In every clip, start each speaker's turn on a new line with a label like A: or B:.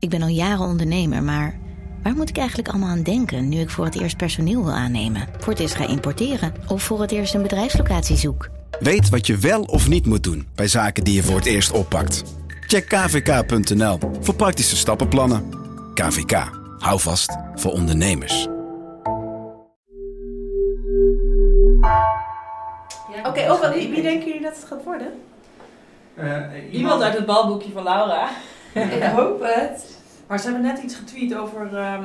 A: Ik ben al jaren ondernemer, maar waar moet ik eigenlijk allemaal aan denken nu ik voor het eerst personeel wil aannemen, voor het eerst ga importeren of voor het eerst een bedrijfslocatie zoek?
B: Weet wat je wel of niet moet doen bij zaken die je voor het eerst oppakt. Check kvk.nl voor praktische stappenplannen. KVK, hou vast voor ondernemers.
C: Oké, oh, wat- wie, wie denken jullie dat het gaat worden?
D: Iemand uit het balboekje van Laura.
C: Ik hoop het. Maar ze hebben net iets getweet over ehm,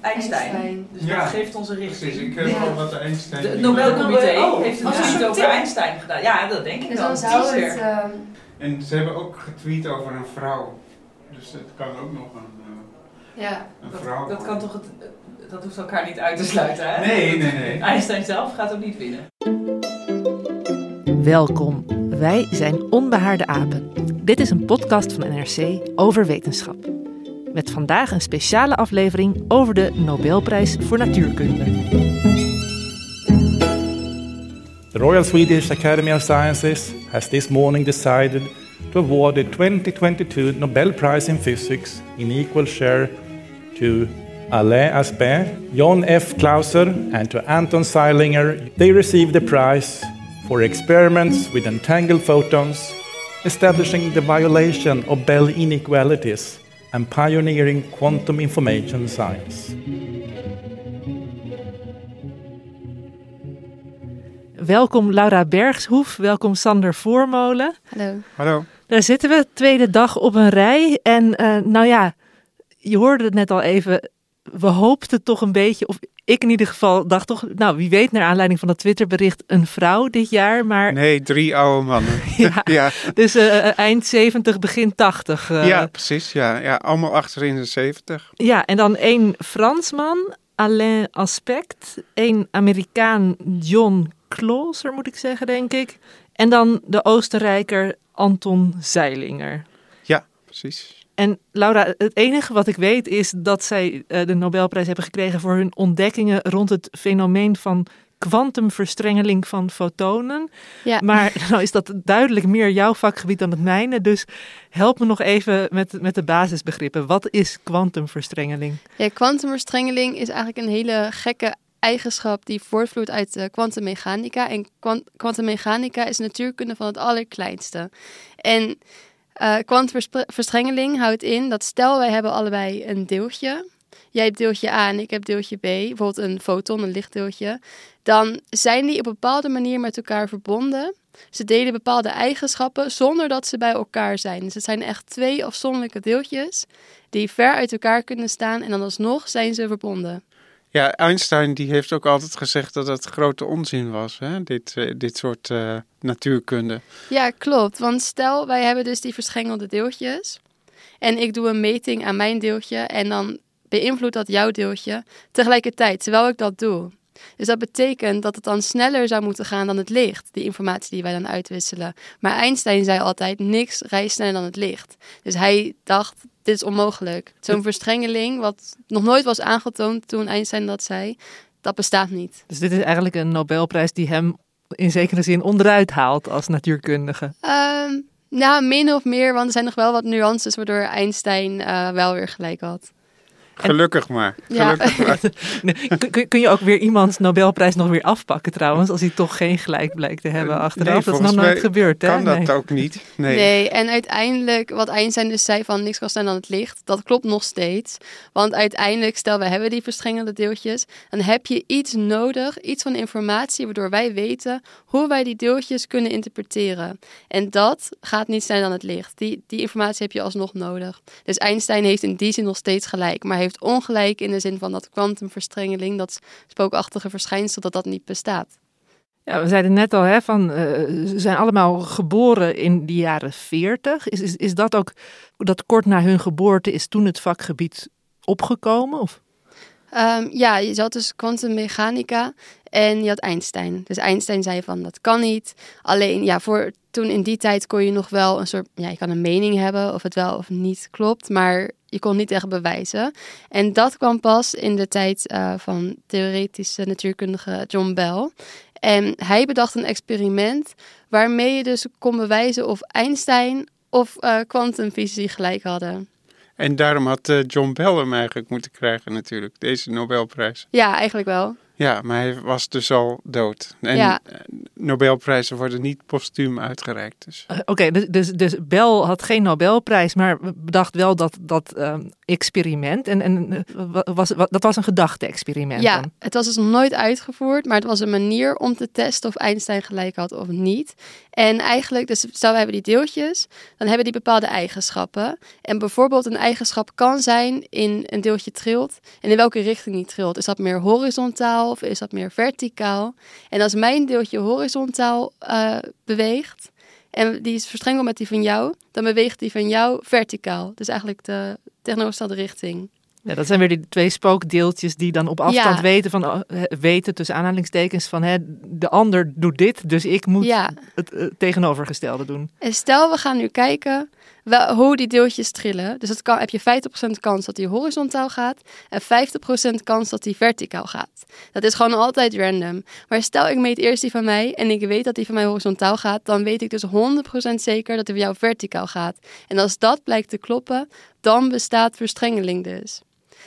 C: Einstein.
E: Einstein.
C: Dus
F: Ja.
C: dat geeft onze richting.
F: Precies, ik heb
E: Ja.
F: al wat de Einstein...
C: De- het Nobelcomité Oh,
D: heeft een tweet over
C: tip.
D: Einstein gedaan. Ja, dat denk ik
E: Dus
D: wel.
E: dan zou het... ehm,
F: En ze hebben ook getweet over een vrouw. Dus het kan ook nog een, eh,
E: ja.
F: een
D: Dat,
F: vrouw
D: dat kan toch het, dat hoeft elkaar niet uit te sluiten, hè?
F: Nee, nee, nee.
D: Einstein zelf gaat ook niet winnen.
G: Welkom. Wij zijn Onbehaarde Apen. Dit is een podcast van NRC over wetenschap. Met vandaag een speciale aflevering over de Nobelprijs voor Natuurkunde.
H: The Royal Swedish Academy of Sciences has this morning decided to award the 2022 Nobel Prize in Physics in equal share to Alain Aspect, John F. Clauser, and to Anton Zeilinger. They received the prize for experiments with entangled photons, establishing the violation of Bell inequalities, and pioneering quantum information science.
G: Welkom Laura Bergshoef, welkom Sander Voormolen.
E: Hallo.
F: Hallo.
G: Daar zitten we, tweede dag op een rij. En eh, nou ja, je hoorde het net al even. We hoopten toch een beetje, of ik in ieder geval dacht toch, nou wie weet naar aanleiding van dat Twitterbericht een vrouw dit jaar. Maar
I: Nee, drie oude mannen.
G: ja,
I: Ja,
G: dus eh, eind 70, begin 80. eh.
I: ja precies. Ja, ja, allemaal achterin de 70.
G: Ja, en dan één Fransman, Alain Aspect. één Amerikaan, John Clauser moet ik zeggen, denk ik. En dan de Oostenrijker Anton Zeilinger.
I: Precies.
G: En Laura, het enige wat ik weet is dat zij eh, de Nobelprijs hebben gekregen voor hun ontdekkingen rond het fenomeen van kwantumverstrengeling van fotonen.
E: Ja.
G: Maar nou is dat duidelijk meer jouw vakgebied dan het mijne. Dus help me nog even met, met de basisbegrippen. Wat is kwantumverstrengeling?
E: Ja, kwantumverstrengeling is eigenlijk een hele gekke eigenschap die voortvloeit uit de kwantummechanica. En kwan- kwantummechanica is natuurkunde van het allerkleinste. En eh kwantumverstrengeling houdt in dat stel wij hebben allebei een deeltje. Jij hebt deeltje A en ik heb deeltje B, bijvoorbeeld een foton, een lichtdeeltje. Dan zijn die op een bepaalde manier met elkaar verbonden. Ze delen bepaalde eigenschappen zonder dat ze bij elkaar zijn. Dus het zijn echt twee afzonderlijke deeltjes die ver uit elkaar kunnen staan en dan alsnog zijn ze verbonden.
I: Ja, Einstein die heeft ook altijd gezegd dat het grote onzin was, hè? Dit, eh, dit soort eh, natuurkunde.
E: Ja, klopt. Want stel, wij hebben dus die verschengelde deeltjes. En ik doe een meting aan mijn deeltje en dan beïnvloedt dat jouw deeltje tegelijkertijd, terwijl ik dat doe. Dus dat betekent dat het dan sneller zou moeten gaan dan het licht, die informatie die wij dan uitwisselen. Maar Einstein zei altijd, niks reist sneller dan het licht. Dus hij dacht, dit is onmogelijk. Zo'n verstrengeling, wat nog nooit was aangetoond toen Einstein dat zei, dat bestaat niet.
G: Dus dit is eigenlijk een Nobelprijs die hem in zekere zin onderuit haalt als natuurkundige.
E: Ehm, nou, min of meer, want er zijn nog wel wat nuances waardoor Einstein eh, wel weer gelijk had.
I: Gelukkig maar.
E: Ja.
I: Gelukkig maar.
G: Nee, kun- kun, je ook weer iemands Nobelprijs nog weer afpakken trouwens, als hij toch geen gelijk blijkt te hebben achteraf?
I: Nee,
G: dat is nog
I: volgens
G: nooit
I: mij
G: gebeurd, hè?
I: Kan dat
G: Nee.
I: ook niet? Nee.
E: Nee. en uiteindelijk, wat Einstein dus zei van niks kan sneller dan het licht, dat klopt nog steeds. Want uiteindelijk, stel we hebben die verstrengelde deeltjes, dan heb je iets nodig, iets van informatie, waardoor wij weten hoe wij die deeltjes kunnen interpreteren. En dat gaat niet sneller dan het licht. Die, die informatie heb je alsnog nodig. Dus Einstein heeft in die zin nog steeds gelijk, maar hij heeft ongelijk in de zin van dat kwantumverstrengeling, dat spookachtige verschijnsel, dat dat niet bestaat.
G: Ja, we zeiden net al, hè, van, eh, ze zijn allemaal geboren in de jaren 40. Is, is, is dat ook, dat kort na hun geboorte is toen het vakgebied opgekomen? Of?
E: Um, ja, je had dus kwantummechanica en je had Einstein. Dus Einstein zei van dat kan niet. Alleen ja, voor toen in die tijd kon je nog wel een soort, ja, je kan een mening hebben of het wel of niet klopt, maar je kon niet echt bewijzen. En dat kwam pas in de tijd uh, van theoretische natuurkundige John Bell. En hij bedacht een experiment waarmee je dus kon bewijzen of Einstein of uh, kwantumfysici gelijk hadden.
I: En daarom had uh, John Bell hem eigenlijk moeten krijgen natuurlijk, deze Nobelprijs.
E: Ja, eigenlijk wel.
I: Ja, maar hij was dus al dood. En ja. Eh, Nobelprijzen worden niet postuum uitgereikt. Dus.
G: Uh, Oké, dus, dus, dus Bell had geen Nobelprijs, maar bedacht wel dat, dat um, experiment. En, en was, dat was een gedachte-experiment.
E: Ja, het was dus nog nooit uitgevoerd, maar het was een manier om te testen of Einstein gelijk had of niet. En eigenlijk, dus stel we hebben die deeltjes, dan hebben die bepaalde eigenschappen. En bijvoorbeeld een eigenschap kan zijn in een deeltje trilt en in welke richting die trilt. Is dat meer horizontaal of is dat meer verticaal? En als mijn deeltje horizontaal uh, beweegt en die is verstrengeld met die van jou, dan beweegt die van jou verticaal. Dus eigenlijk de tegenovergestelde richting.
G: Ja, dat zijn weer die twee spookdeeltjes die dan op afstand weten van oh, weten tussen aanhalingstekens van hè, de ander doet dit, dus ik moet het uh, tegenovergestelde doen.
E: En stel we gaan nu kijken hoe die deeltjes trillen. Dus dat kan, heb je 50% kans dat die horizontaal gaat en 50% kans dat die verticaal gaat. Dat is gewoon altijd random. Maar stel ik meet eerst die van mij en ik weet dat die van mij horizontaal gaat, dan weet ik dus 100% zeker dat die van jou verticaal gaat. En als dat blijkt te kloppen, dan bestaat verstrengeling dus.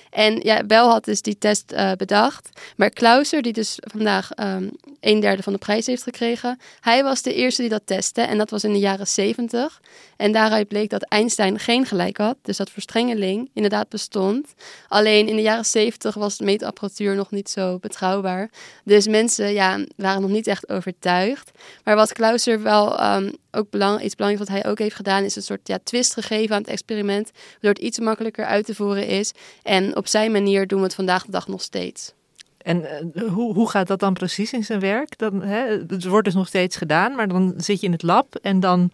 E: En ja, Bell had dus die test uh, bedacht. Maar Clauser, die dus vandaag um, een derde van de prijs heeft gekregen, hij was de eerste die dat testte. En dat was in de jaren 70. En daaruit bleek dat Einstein geen gelijk had. Dus dat verstrengeling inderdaad bestond. Alleen in de jaren 70 was de meetapparatuur nog niet zo betrouwbaar. Dus mensen ja, waren nog niet echt overtuigd. Maar wat Clauser wel um, ook belang, iets belangrijks wat hij ook heeft gedaan, is een soort ja, twist gegeven aan het experiment. Waardoor het iets makkelijker uit te voeren is. En op zijn manier doen we het vandaag de dag nog steeds.
G: En uh, hoe, hoe gaat dat dan precies in zijn werk? Dan, hè, het wordt dus nog steeds gedaan, maar dan zit je in het lab en dan.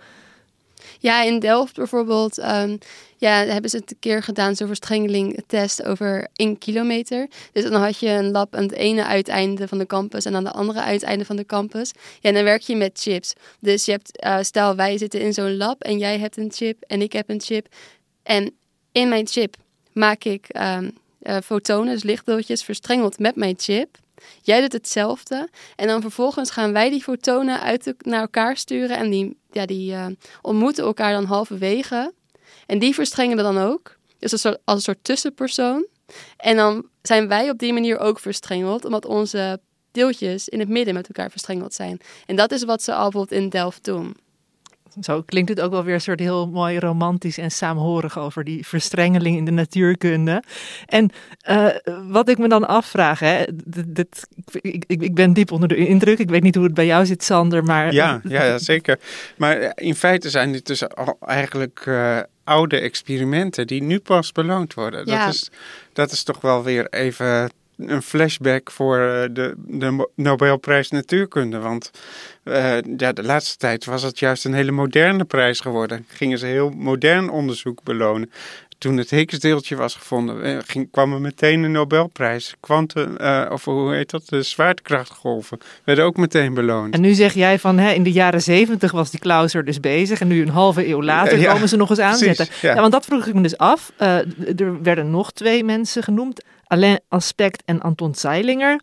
E: Ja, in Delft bijvoorbeeld um, ja, hebben ze het een keer gedaan, zo'n verstrengeling test over 1 kilometer. Dus dan had je een lab aan het ene uiteinde van de campus en aan de andere uiteinde van de campus. Ja, en dan werk je met chips. Dus je hebt, uh, stel wij zitten in zo'n lab en jij hebt een chip en ik heb een chip. En in mijn chip maak ik um, uh, fotonen, dus lichtdeeltjes, verstrengeld met mijn chip. Jij doet hetzelfde. En dan vervolgens gaan wij die fotonen uit naar elkaar sturen. En die, ja, die uh, ontmoeten elkaar dan halverwege. En die verstrengelen dan ook. Dus een soort, als een soort tussenpersoon. En dan zijn wij op die manier ook verstrengeld. Omdat onze deeltjes in het midden met elkaar verstrengeld zijn. En dat is wat ze al bijvoorbeeld in Delft doen.
G: Zo klinkt het ook wel weer een soort heel mooi romantisch en saamhorig over die verstrengeling in de natuurkunde. En uh, wat ik me dan afvraag, hè, dit, ik, ik, ik, ben diep onder de indruk. Ik weet niet hoe het bij jou zit, Sander, maar...
I: Ja, ja, zeker. Maar in feite zijn dit dus al eigenlijk uh, oude experimenten die nu pas beloond worden. Ja. Dat, is, dat is toch wel weer even een flashback voor de, de Nobelprijs Natuurkunde. Want uh, ja, de laatste tijd was het juist een hele moderne prijs geworden. Gingen ze heel modern onderzoek belonen. Toen het Higgsdeeltje was gevonden, eh, ging, kwam er meteen een Nobelprijs. Quantum, uh, of hoe heet dat? De zwaartekrachtgolven werden ook meteen beloond.
G: En nu zeg jij van hè, in de jaren zeventig was die Clauser dus bezig. En nu een halve eeuw later ja, komen ze nog eens aanzetten. Precies, ja. ja. want dat vroeg ik me dus af. Uh, er werden nog twee mensen genoemd. Alain Aspect en Anton Zeilinger.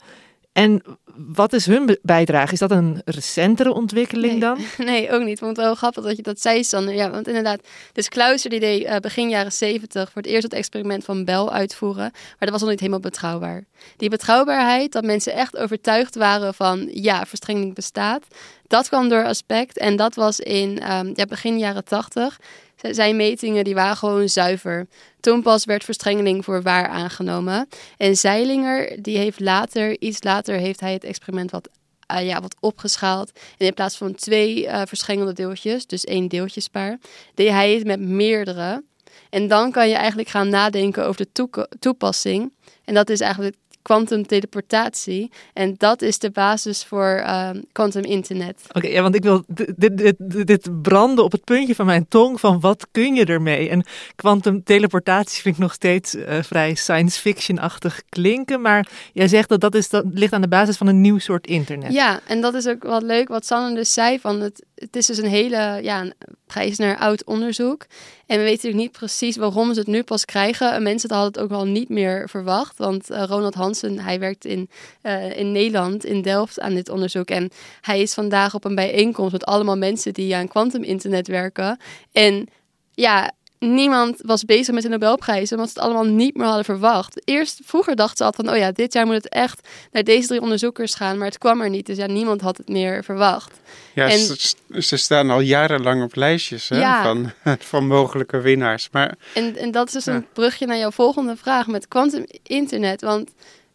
G: En wat is hun bijdrage? Is dat een recentere ontwikkeling
E: nee.
G: dan?
E: Nee, ook niet. Het wel grappig dat je dat zei, Sander. Ja, want inderdaad, dus Clauser die deed uh, begin jaren 70 voor het eerst het experiment van Bell uitvoeren. Maar dat was nog niet helemaal betrouwbaar. Die betrouwbaarheid, dat mensen echt overtuigd waren van ja, verstrengeling bestaat. Dat kwam door aspect en dat was in um, ja, begin jaren 80 zijn metingen die waren gewoon zuiver. Toen pas werd verstrengeling voor waar aangenomen. En Zeilinger, die heeft later, iets later, heeft hij het experiment wat, uh, ja, wat opgeschaald. En in plaats van twee uh, deeltjes, dus één deeltjespaar, deed hij het met meerdere. En dan kan je eigenlijk gaan nadenken over de toepassing. En dat is eigenlijk kwantumteleportatie. en dat is de basis voor quantum uh, internet.
G: Oké, ja, want ik wil dit, dit, dit, branden op het puntje van mijn tong van wat kun je ermee? En kwantumteleportatie vind ik nog steeds uh, vrij science fiction-achtig klinken. Maar jij zegt dat dat, is, dat ligt aan de basis van een nieuw soort internet.
E: Ja, en dat is ook wat leuk wat Sanne dus zei. Van het, het is dus een hele ja, een prijs naar oud onderzoek. En we weten natuurlijk niet precies waarom ze het nu pas krijgen. Mensen hadden het ook wel niet meer verwacht. Want uh, Ronald Hansen, hij werkt in, uh, in Nederland, in Delft, aan dit onderzoek. En hij is vandaag op een bijeenkomst met allemaal mensen die aan quantum internet werken. En ja, niemand was bezig met de Nobelprijzen, omdat ze het allemaal niet meer hadden verwacht. Eerst, vroeger dachten ze altijd van, oh ja, dit jaar moet het echt naar deze drie onderzoekers gaan, maar het kwam er niet. Dus ja, niemand had het meer verwacht.
I: Ja, en, ze, ze, staan al jarenlang op lijstjes hè, ja. van, van mogelijke winnaars. Maar,
E: en, en dat is dus een brugje naar jouw volgende vraag met quantum internet, want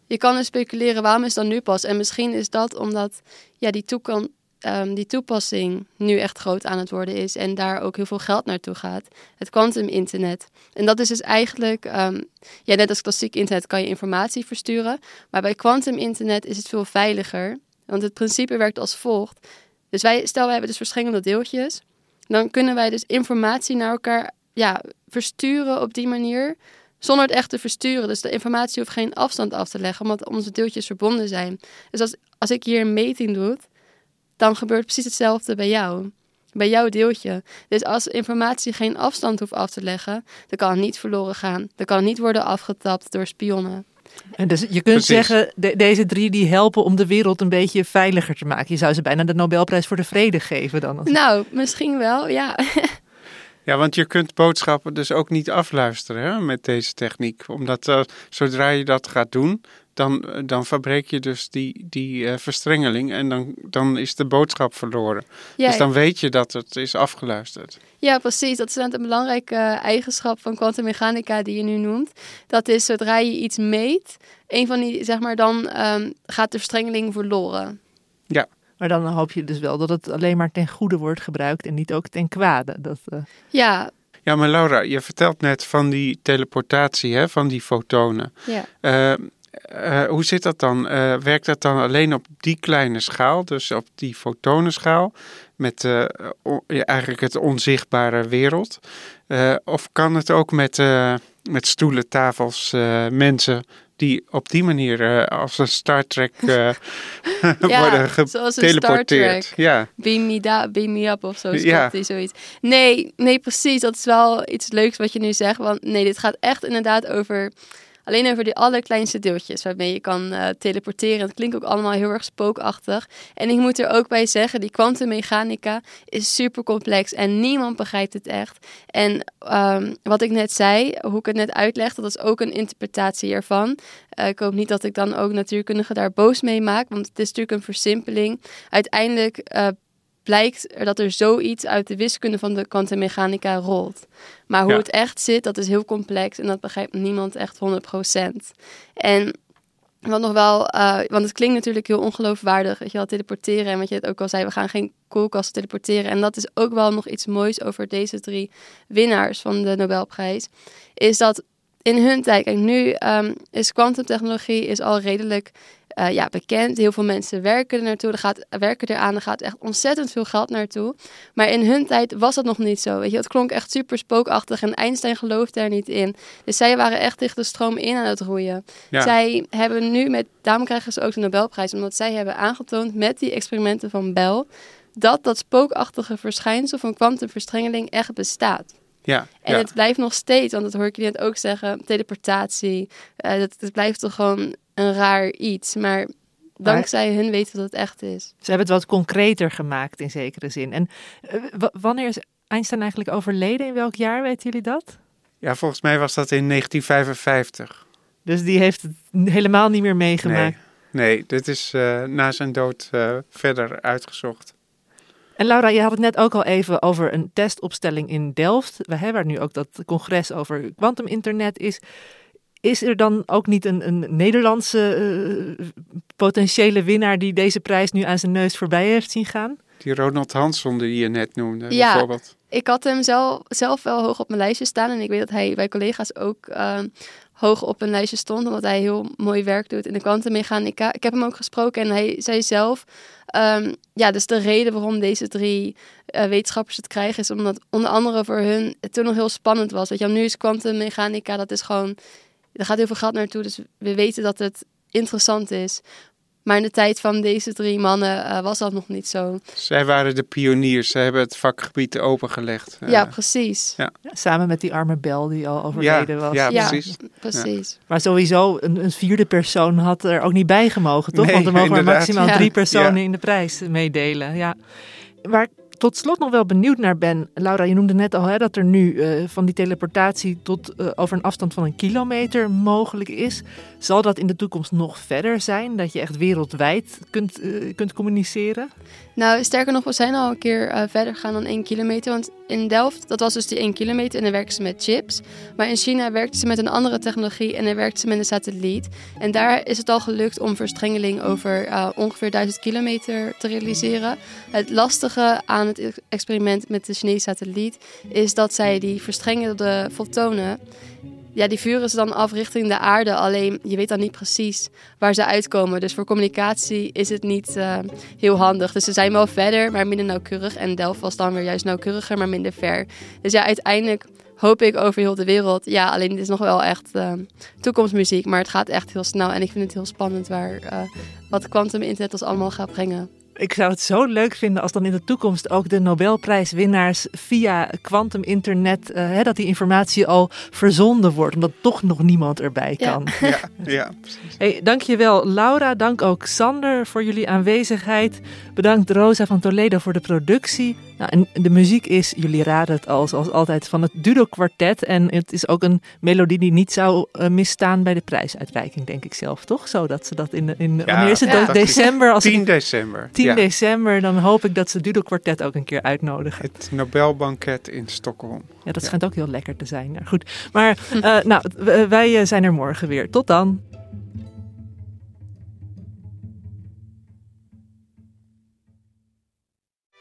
E: je kan dus speculeren waarom is dat nu pas. En misschien is dat omdat ja, die um, die toepassing nu echt groot aan het worden is en daar ook heel veel geld naartoe gaat. Het quantum internet. En dat is dus eigenlijk, um, ja, net als klassiek internet kan je informatie versturen, maar bij quantum internet is het veel veiliger, want het principe werkt als volgt. Dus wij, stel wij hebben dus verschillende deeltjes, dan kunnen wij dus informatie naar elkaar ja, versturen op die manier, zonder het echt te versturen. Dus de informatie hoeft geen afstand af te leggen, omdat onze deeltjes verbonden zijn. Dus als, als ik hier een meting doe, dan gebeurt precies hetzelfde bij jou. Bij jouw deeltje. Dus als informatie geen afstand hoeft af te leggen, dan kan het niet verloren gaan. Dan kan het niet worden afgetapt door spionnen.
G: En dus je kunt zeggen, deze drie die helpen om de wereld een beetje veiliger te maken. Je zou ze bijna de Nobelprijs voor de vrede geven dan.
E: Nou, misschien wel, ja.
I: Ja, want je kunt boodschappen dus ook niet afluisteren hè, met deze techniek. Omdat uh, zodra je dat gaat doen, dan, dan verbreek je dus die, die uh, verstrengeling en dan, dan is de boodschap verloren. dus dan weet je dat het is afgeluisterd.
E: Ja, precies. Dat is een belangrijke eigenschap van kwantummechanica die je nu noemt. Dat is zodra je iets meet, een van die, zeg maar, dan um, gaat de verstrengeling verloren.
I: Ja.
G: Maar dan hoop je dus wel dat het alleen maar ten goede wordt gebruikt en niet ook ten kwade. Dat, uh...
E: Ja,
I: ja, maar Laura, je vertelt net van die teleportatie, hè, van die fotonen.
E: Ja.
I: Uh, uh, hoe zit dat dan? Uh, werkt dat dan alleen op die kleine schaal, dus op die fotonenschaal, met uh, eigenlijk het onzichtbare wereld? of kan het ook met, met stoelen, tafels, mensen die op die manier als een Star Trek worden geteleporteerd?
E: Ja. Beam me, da, beam me up of zo, ja. die zoiets. Nee, nee, precies. Dat is wel iets leuks wat je nu zegt. Want nee, dit gaat echt inderdaad over alleen over die allerkleinste deeltjes waarmee je kan uh, teleporteren. Het klinkt ook allemaal heel erg spookachtig. En ik moet er ook bij zeggen, die kwantummechanica is super complex en niemand begrijpt het echt. En um, wat ik net zei, hoe ik het net uitleg, dat is ook een interpretatie ervan. Uh, ik hoop niet dat ik dan ook natuurkundigen daar boos mee maak, want het is natuurlijk een versimpling. Uiteindelijk uh, blijkt dat er zoiets uit de wiskunde van de kwantummechanica rolt. Maar hoe het echt zit, dat is heel complex en dat begrijpt niemand echt 100%. En wat nog wel, uh, want het klinkt natuurlijk heel ongeloofwaardig, weet je wel, teleporteren. En wat je het ook al zei, we gaan geen koelkast teleporteren. En dat is ook wel nog iets moois over deze drie winnaars van de Nobelprijs. Is dat in hun tijd, kijk nu um, is kwantumtechnologie is al redelijk uh, ja, bekend. Heel veel mensen werken er naartoe. Er gaat, werken eraan. Er gaat echt ontzettend veel geld naartoe. Maar in hun tijd was dat nog niet zo. Weet je, het klonk echt super spookachtig. En Einstein geloofde er niet in. Dus zij waren echt tegen de stroom in aan het roeien. Zij hebben nu met. Daarom krijgen ze ook de Nobelprijs. Omdat zij hebben aangetoond met die experimenten van Bell. dat dat spookachtige verschijnsel van kwantumverstrengeling echt bestaat.
I: Ja,
E: en het blijft nog steeds, want dat hoor ik je net ook zeggen, teleportatie. Uh, dat, het blijft toch gewoon een raar iets. Maar dankzij hun weten dat het echt is.
G: Ze hebben het wat concreter gemaakt in zekere zin. En uh, wanneer is Einstein eigenlijk overleden? In welk jaar weten jullie dat?
I: Ja, volgens mij was dat in 1955.
G: Dus die heeft het helemaal niet meer meegemaakt?
I: Nee, nee dit is uh, na zijn dood uh, verder uitgezocht.
G: En Laura, je had het net ook al even over een testopstelling in Delft. We hebben nu ook dat congres over kwantuminternet is. Is er dan ook niet een, een Nederlandse uh, potentiële winnaar die deze prijs nu aan zijn neus voorbij heeft zien gaan?
I: Die Ronald Hansson die je net noemde, ja, bijvoorbeeld.
E: Ik had hem zelf, zelf wel hoog op mijn lijstje staan. En ik weet dat hij bij collega's ook uh, hoog op een lijstje stond, omdat hij heel mooi werk doet in de kwantummechanica. Ik heb hem ook gesproken en hij zei zelf, um, ja, dus de reden waarom deze drie uh, wetenschappers het krijgen, is omdat onder andere voor hun het toen nog heel spannend was. Weet je, nu is kwantummechanica, dat is gewoon, er gaat heel veel geld naartoe, dus we weten dat het interessant is. Maar in de tijd van deze drie mannen uh, was dat nog niet zo.
I: Zij waren de pioniers. Ze hebben het vakgebied opengelegd.
E: Uh, ja, precies.
G: Ja. ja. samen met die arme Bel die al overleden
I: ja,
G: was.
I: Ja, precies.
E: Ja, precies.
G: Maar sowieso, een, een, vierde persoon had er ook niet bij gemogen, toch?
I: Nee,
G: Want er mogen maar maximaal drie personen in de prijs meedelen. Ja. Waar tot slot nog wel benieuwd naar ben. Laura, je noemde net al hè, dat er nu uh, van die teleportatie tot uh, over een afstand van een kilometer mogelijk is. Zal dat in de toekomst nog verder zijn? Dat je echt wereldwijd kunt, uh, kunt communiceren?
E: Nou, sterker nog, we zijn al een keer verder gegaan dan één kilometer. Want in Delft, dat was dus die één kilometer en dan werkten ze met chips. Maar in China werkten ze met een andere technologie en dan werkten ze met een satelliet. En daar is het al gelukt om verstrengeling over ongeveer 1000 kilometer te realiseren. Het lastige aan het experiment met de Chinese satelliet is dat zij die verstrengelde fotonen, ja, die vuren ze dan af richting de aarde. Alleen je weet dan niet precies waar ze uitkomen. Dus voor communicatie is het niet uh, heel handig. Dus ze zijn wel verder, maar minder nauwkeurig. En Delft was dan weer juist nauwkeuriger, maar minder ver. Dus ja, uiteindelijk hoop ik over heel de wereld. Ja, alleen het is nog wel echt uh, toekomstmuziek, maar het gaat echt heel snel. En ik vind het heel spannend waar, uh, wat quantum internet ons allemaal gaat brengen.
G: Ik zou het zo leuk vinden als dan in de toekomst ook de Nobelprijswinnaars via quantum internet, uh, hè, dat die informatie al verzonden wordt, omdat toch nog niemand erbij kan.
I: Ja, ja, ja precies.
G: Hey, dankjewel Laura, dank ook Sander voor jullie aanwezigheid. Bedankt Rosa van Toledo voor de productie. Nou, en de muziek is, jullie raden het al, zoals altijd, van het Dudo Quartet. En het is ook een melodie die niet zou uh, misstaan bij de prijsuitreiking, denk ik zelf, toch? Zo dat ze dat in, in
I: Ja,
G: wanneer is het?
I: ja.
G: December? Als
I: 10
G: het,
I: december.
G: 10
I: ja.
G: december, dan hoop ik dat ze Dudo Quartet ook een keer uitnodigen.
I: Het Nobelbanket in Stockholm.
G: Ja, dat schijnt ook heel lekker te zijn. Nou, goed, maar uh, nou, wij uh, zijn er morgen weer. Tot dan.